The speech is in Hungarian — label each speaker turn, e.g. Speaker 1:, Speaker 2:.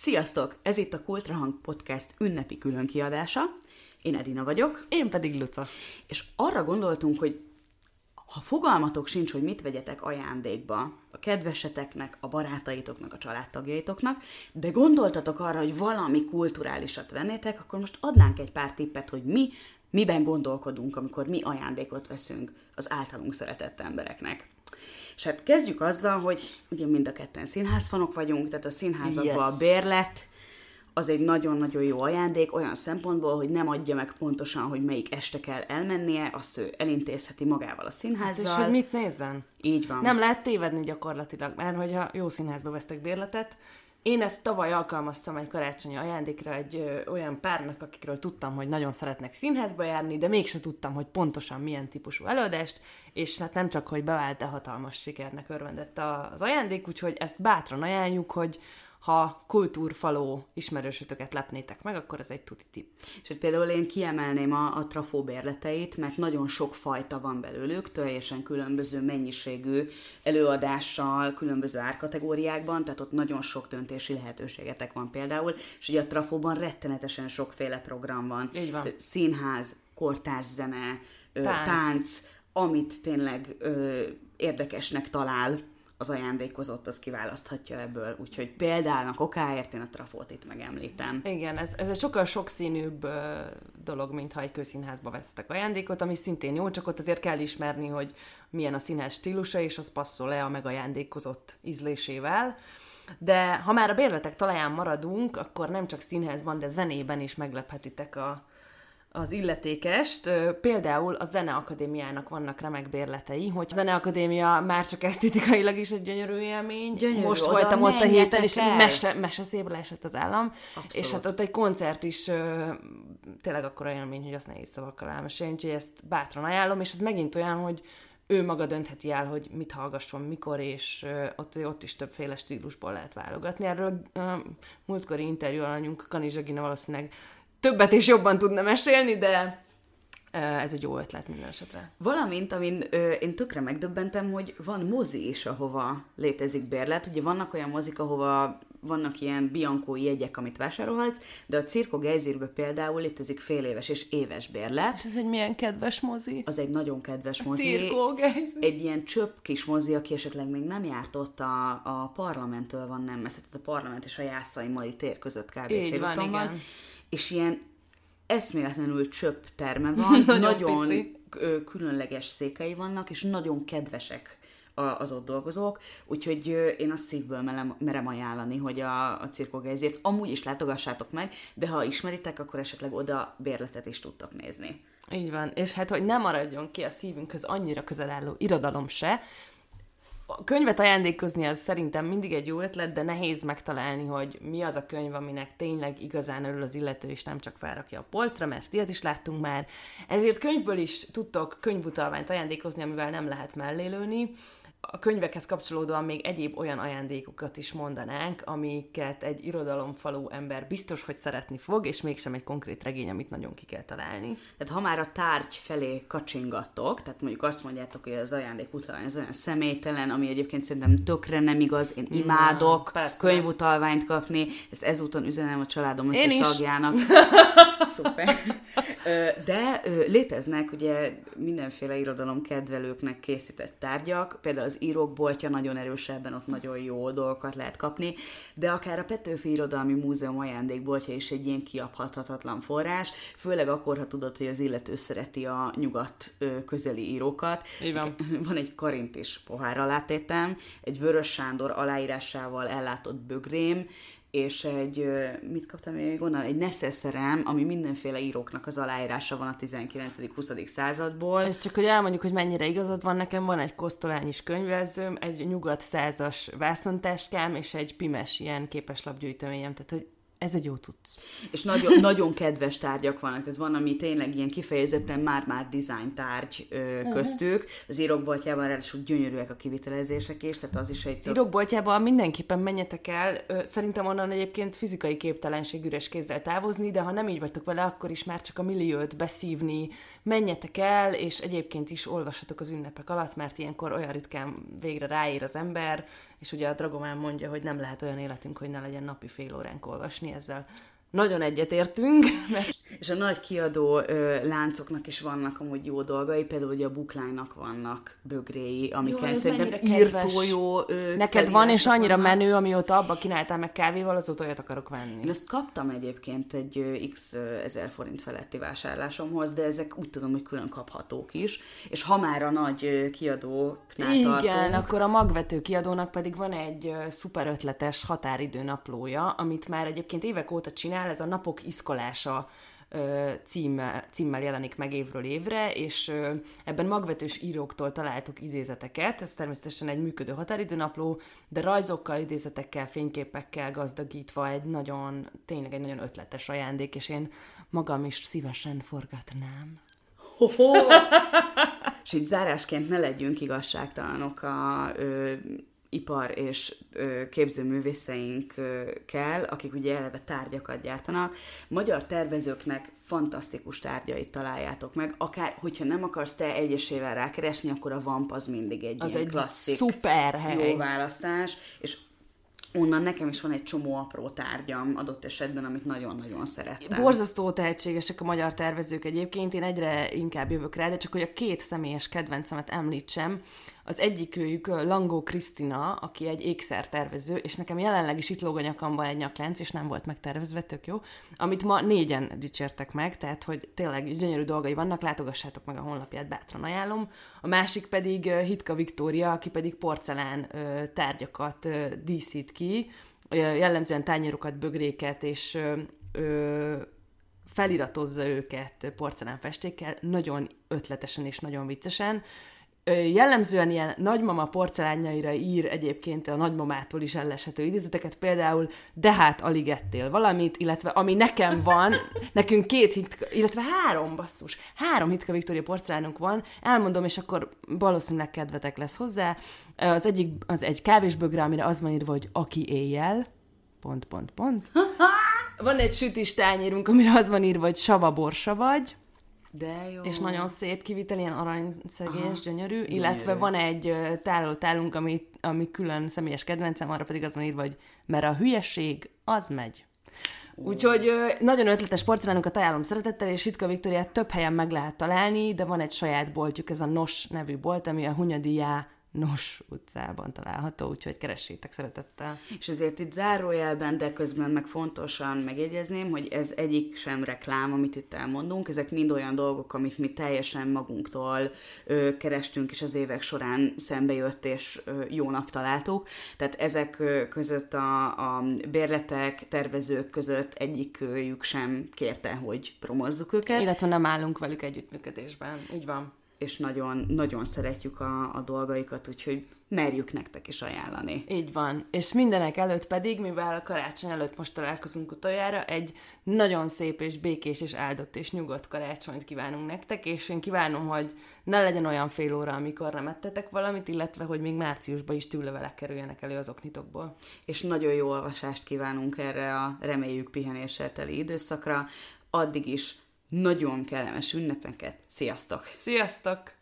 Speaker 1: Sziasztok! Ez itt a Kultrahang Podcast ünnepi különkiadása. Én Edina vagyok.
Speaker 2: Én pedig Luca.
Speaker 1: És arra gondoltunk, hogy ha fogalmatok sincs, hogy mit vegyetek ajándékba a kedveseteknek, a barátaitoknak, a családtagjaitoknak, de gondoltatok arra, hogy valami kulturálisat vennétek, akkor most adnánk egy pár tippet, hogy mi miben gondolkodunk, amikor mi ajándékot veszünk az általunk szeretett embereknek. És hát kezdjük azzal, hogy ugye mind a ketten színházfanok vagyunk, tehát a színházakban yes. a bérlet, az egy nagyon-nagyon jó ajándék olyan szempontból, hogy nem adja meg pontosan, hogy melyik este kell elmennie, azt ő elintézheti magával a színházzal. Hát
Speaker 2: és hogy mit nézzen?
Speaker 1: Így van.
Speaker 2: Nem lehet tévedni gyakorlatilag, mert hogyha jó színházba vesztek bérletet, én ezt tavaly alkalmaztam egy karácsonyi ajándékra egy ö, olyan párnak, akikről tudtam, hogy nagyon szeretnek színházba járni, de mégse tudtam, hogy pontosan milyen típusú előadást, és hát nem csak, hogy bevált, de hatalmas sikernek örvendett az ajándék, úgyhogy ezt bátran ajánljuk, hogy ha kultúrfaló ismerősötöket lepnétek meg, akkor ez egy tuti tip.
Speaker 1: És hogy például én kiemelném a, a trafó bérleteit, mert nagyon sok fajta van belőlük, teljesen különböző mennyiségű előadással, különböző árkategóriákban, tehát ott nagyon sok döntési lehetőségetek van például, és ugye a trafóban rettenetesen sokféle program van.
Speaker 2: Így van.
Speaker 1: Színház, kortárs zene, tánc, tánc amit tényleg ö, érdekesnek talál az ajándékozott, az kiválaszthatja ebből. Úgyhogy példának okáért én a trafót itt megemlítem.
Speaker 2: Igen, ez, ez egy sokkal sokszínűbb dolog, mint ha egy közszínházba vesztek ajándékot, ami szintén jó, csak ott azért kell ismerni, hogy milyen a színház stílusa, és az passzol-e a megajándékozott ízlésével. De ha már a bérletek talaján maradunk, akkor nem csak színházban, de zenében is meglephetitek a, az illetékest. Például a Zeneakadémiának vannak remek bérletei, hogy a Zeneakadémia már csak esztétikailag is egy gyönyörű élmény.
Speaker 1: Gyönyörű,
Speaker 2: Most voltam ott a héten, és mese, mese szébre esett az állam. Abszolút. És hát ott egy koncert is tényleg akkor élmény, hogy azt nehéz szavakkal elmesélni, úgyhogy ezt bátran ajánlom, és ez megint olyan, hogy ő maga döntheti el, hogy mit hallgasson, mikor, és ott, ott is többféle stílusból lehet válogatni. Erről a múltkori interjú alanyunk Kanizsagina valószínűleg többet és jobban tudna mesélni, de ez egy jó ötlet minden esetre.
Speaker 1: Valamint, amin ö, én tökre megdöbbentem, hogy van mozi is, ahova létezik bérlet. Ugye vannak olyan mozik, ahova vannak ilyen biankói jegyek, amit vásárolhatsz, de a Cirko Geizirbe például létezik fél éves és éves bérlet.
Speaker 2: És ez egy milyen kedves mozi?
Speaker 1: Az egy nagyon kedves mozi.
Speaker 2: Cirko Geizir.
Speaker 1: Egy ilyen csöpp kis mozi, aki esetleg még nem járt ott a, a parlamenttől van nem messze, tehát a parlament és a Jászai Mai tér között kb.
Speaker 2: Így van, igen. van
Speaker 1: és ilyen eszméletlenül csöpp terme van, nagyon, nagyon különleges székei vannak, és nagyon kedvesek az ott dolgozók, úgyhogy én azt szívből merem, merem ajánlani, hogy a, a cirkogezért amúgy is látogassátok meg, de ha ismeritek, akkor esetleg oda bérletet is tudtak nézni.
Speaker 2: Így van, és hát, hogy nem maradjon ki a szívünkhöz annyira közel álló irodalom se, a könyvet ajándékozni az szerintem mindig egy jó ötlet, de nehéz megtalálni, hogy mi az a könyv, aminek tényleg igazán örül az illető, és nem csak felrakja a polcra, mert ilyet is láttunk már. Ezért könyvből is tudtok könyvutalványt ajándékozni, amivel nem lehet mellélőni a könyvekhez kapcsolódóan még egyéb olyan ajándékokat is mondanánk, amiket egy irodalomfalú ember biztos, hogy szeretni fog, és mégsem egy konkrét regény, amit nagyon ki kell találni.
Speaker 1: Tehát ha már a tárgy felé kacsingattok, tehát mondjuk azt mondjátok, hogy az ajándék utalvány az olyan személytelen, ami egyébként szerintem tökre nem igaz, én imádok Na, könyvutalványt kapni, ezt ezúton üzenem a családom összes tagjának. Szuper. De léteznek ugye mindenféle irodalom kedvelőknek készített tárgyak, például az írók boltja nagyon erősebben, ott nagyon jó dolgokat lehet kapni, de akár a Petőfi Irodalmi Múzeum ajándékboltja is egy ilyen kiabhatatlan forrás, főleg akkor, ha tudod, hogy az illető szereti a nyugat közeli írókat.
Speaker 2: van.
Speaker 1: Van egy karint is pohár alátétem, egy Vörös Sándor aláírásával ellátott bögrém, és egy, mit kaptam még onnan? Egy neszeszerem, ami mindenféle íróknak az aláírása van a 19.-20. századból.
Speaker 2: És csak hogy elmondjuk, hogy mennyire igazad van, nekem van egy kosztolányis könyvezőm, egy nyugat százas vászontáskám, és egy pimes ilyen képeslapgyűjteményem, tehát hogy ez egy jó tudsz.
Speaker 1: És nagyon, nagyon kedves tárgyak vannak, tehát van, ami tényleg ilyen kifejezetten már-már design tárgy ö, mhm. köztük. Az írókboltjában ráadásul gyönyörűek a kivitelezések is, tehát az is egy... Az
Speaker 2: írókboltjában mindenképpen menjetek el. Szerintem onnan egyébként fizikai képtelenség üres kézzel távozni, de ha nem így vagytok vele, akkor is már csak a milliót beszívni. Menjetek el, és egyébként is olvassatok az ünnepek alatt, mert ilyenkor olyan ritkán végre ráér az ember, és ugye a Dragomán mondja, hogy nem lehet olyan életünk, hogy ne legyen napi fél óránk olvasni, ezzel nagyon egyetértünk. Mert...
Speaker 1: És a nagy kiadó ö, láncoknak is vannak amúgy jó dolgai, például ugye a Bookline-nak vannak bögréi, amikkel szerintem írtó jó
Speaker 2: ö, Neked van, és annyira vannak. menő, amióta abba kínáltál meg kávéval, azóta olyat akarok venni.
Speaker 1: Én ezt kaptam egyébként egy ö, x ezer forint feletti vásárlásomhoz, de ezek úgy tudom, hogy külön kaphatók is, és ha már a nagy ö, kiadó
Speaker 2: Igen, tartunk, akkor a magvető kiadónak pedig van egy ö, szuper ötletes határidő naplója, amit már egyébként évek óta csinál, ez a napok iszkolása címmel, címmel jelenik meg évről évre, és ebben magvetős íróktól találtuk idézeteket, ez természetesen egy működő határidőnapló, de rajzokkal, idézetekkel, fényképekkel gazdagítva egy nagyon, tényleg egy nagyon ötletes ajándék, és én magam is szívesen forgatnám.
Speaker 1: Ho-ho! és így zárásként ne legyünk igazságtalanok a ö, ipar és ö, képzőművészeinkkel, akik ugye eleve tárgyakat gyártanak, magyar tervezőknek fantasztikus tárgyait találjátok meg, akár, hogyha nem akarsz te egyesével rákeresni, akkor a Vamp az mindig egy az ilyen egy klasszik,
Speaker 2: szuper hely.
Speaker 1: jó választás, és onnan nekem is van egy csomó apró tárgyam adott esetben, amit nagyon-nagyon szerettem.
Speaker 2: Borzasztó tehetségesek a magyar tervezők egyébként, én egyre inkább jövök rá, de csak hogy a két személyes kedvencemet említsem, az egyik őjük Langó Krisztina, aki egy ékszertervező, és nekem jelenleg is itt lóg a nyakamban egy nyaklánc, és nem volt megtervezve, tök jó, amit ma négyen dicsértek meg, tehát hogy tényleg gyönyörű dolgai vannak, látogassátok meg a honlapját, bátran ajánlom. A másik pedig Hitka Viktória, aki pedig porcelán tárgyakat díszít ki, jellemzően tányérokat, bögréket, és feliratozza őket porcelánfestékkel, nagyon ötletesen és nagyon viccesen jellemzően ilyen nagymama porcelánjaira ír egyébként a nagymamától is elleshető idézeteket, például de hát alig ettél valamit, illetve ami nekem van, nekünk két hitka, illetve három basszus, három hitka Viktória porcelánunk van, elmondom, és akkor valószínűleg kedvetek lesz hozzá. Az egyik, az egy kávésbögre, amire az van írva, hogy aki éjjel, pont, pont, pont. Van egy sütis tányérunk, amire az van írva, hogy sava borsa vagy,
Speaker 1: de jó.
Speaker 2: És nagyon szép kivitel, ilyen aranyszegés, gyönyörű. gyönyörű. Illetve van egy tálótálunk, ami, ami külön személyes kedvencem, arra pedig az van írva, hogy mert a hülyeség, az megy. Úgyhogy nagyon ötletes porcelánokat ajánlom szeretettel, és Hitka Viktoriát több helyen meg lehet találni, de van egy saját boltjuk, ez a Nos nevű bolt, ami a Hunyadi Nos utcában található, úgyhogy keressétek szeretettel.
Speaker 1: És ezért itt zárójelben, de közben meg fontosan megjegyezném, hogy ez egyik sem reklám, amit itt elmondunk, ezek mind olyan dolgok, amit mi teljesen magunktól ö, kerestünk, és az évek során szembe jött, és ö, jónak találtuk. Tehát ezek ö, között a, a bérletek, tervezők között egyikük sem kérte, hogy promozzuk őket.
Speaker 2: Illetve nem állunk velük együttműködésben. Így van
Speaker 1: és nagyon, nagyon szeretjük a, a dolgaikat, úgyhogy merjük nektek is ajánlani.
Speaker 2: Így van. És mindenek előtt pedig, mivel a karácsony előtt most találkozunk utoljára, egy nagyon szép és békés és áldott és nyugodt karácsonyt kívánunk nektek, és én kívánom, hogy ne legyen olyan fél óra, amikor nem ettetek valamit, illetve, hogy még márciusban is tűlevelek kerüljenek elő az oknitokból.
Speaker 1: És nagyon jó olvasást kívánunk erre a reméljük pihenéssel teli időszakra. Addig is nagyon kellemes ünnepeket. Sziasztok!
Speaker 2: Sziasztok!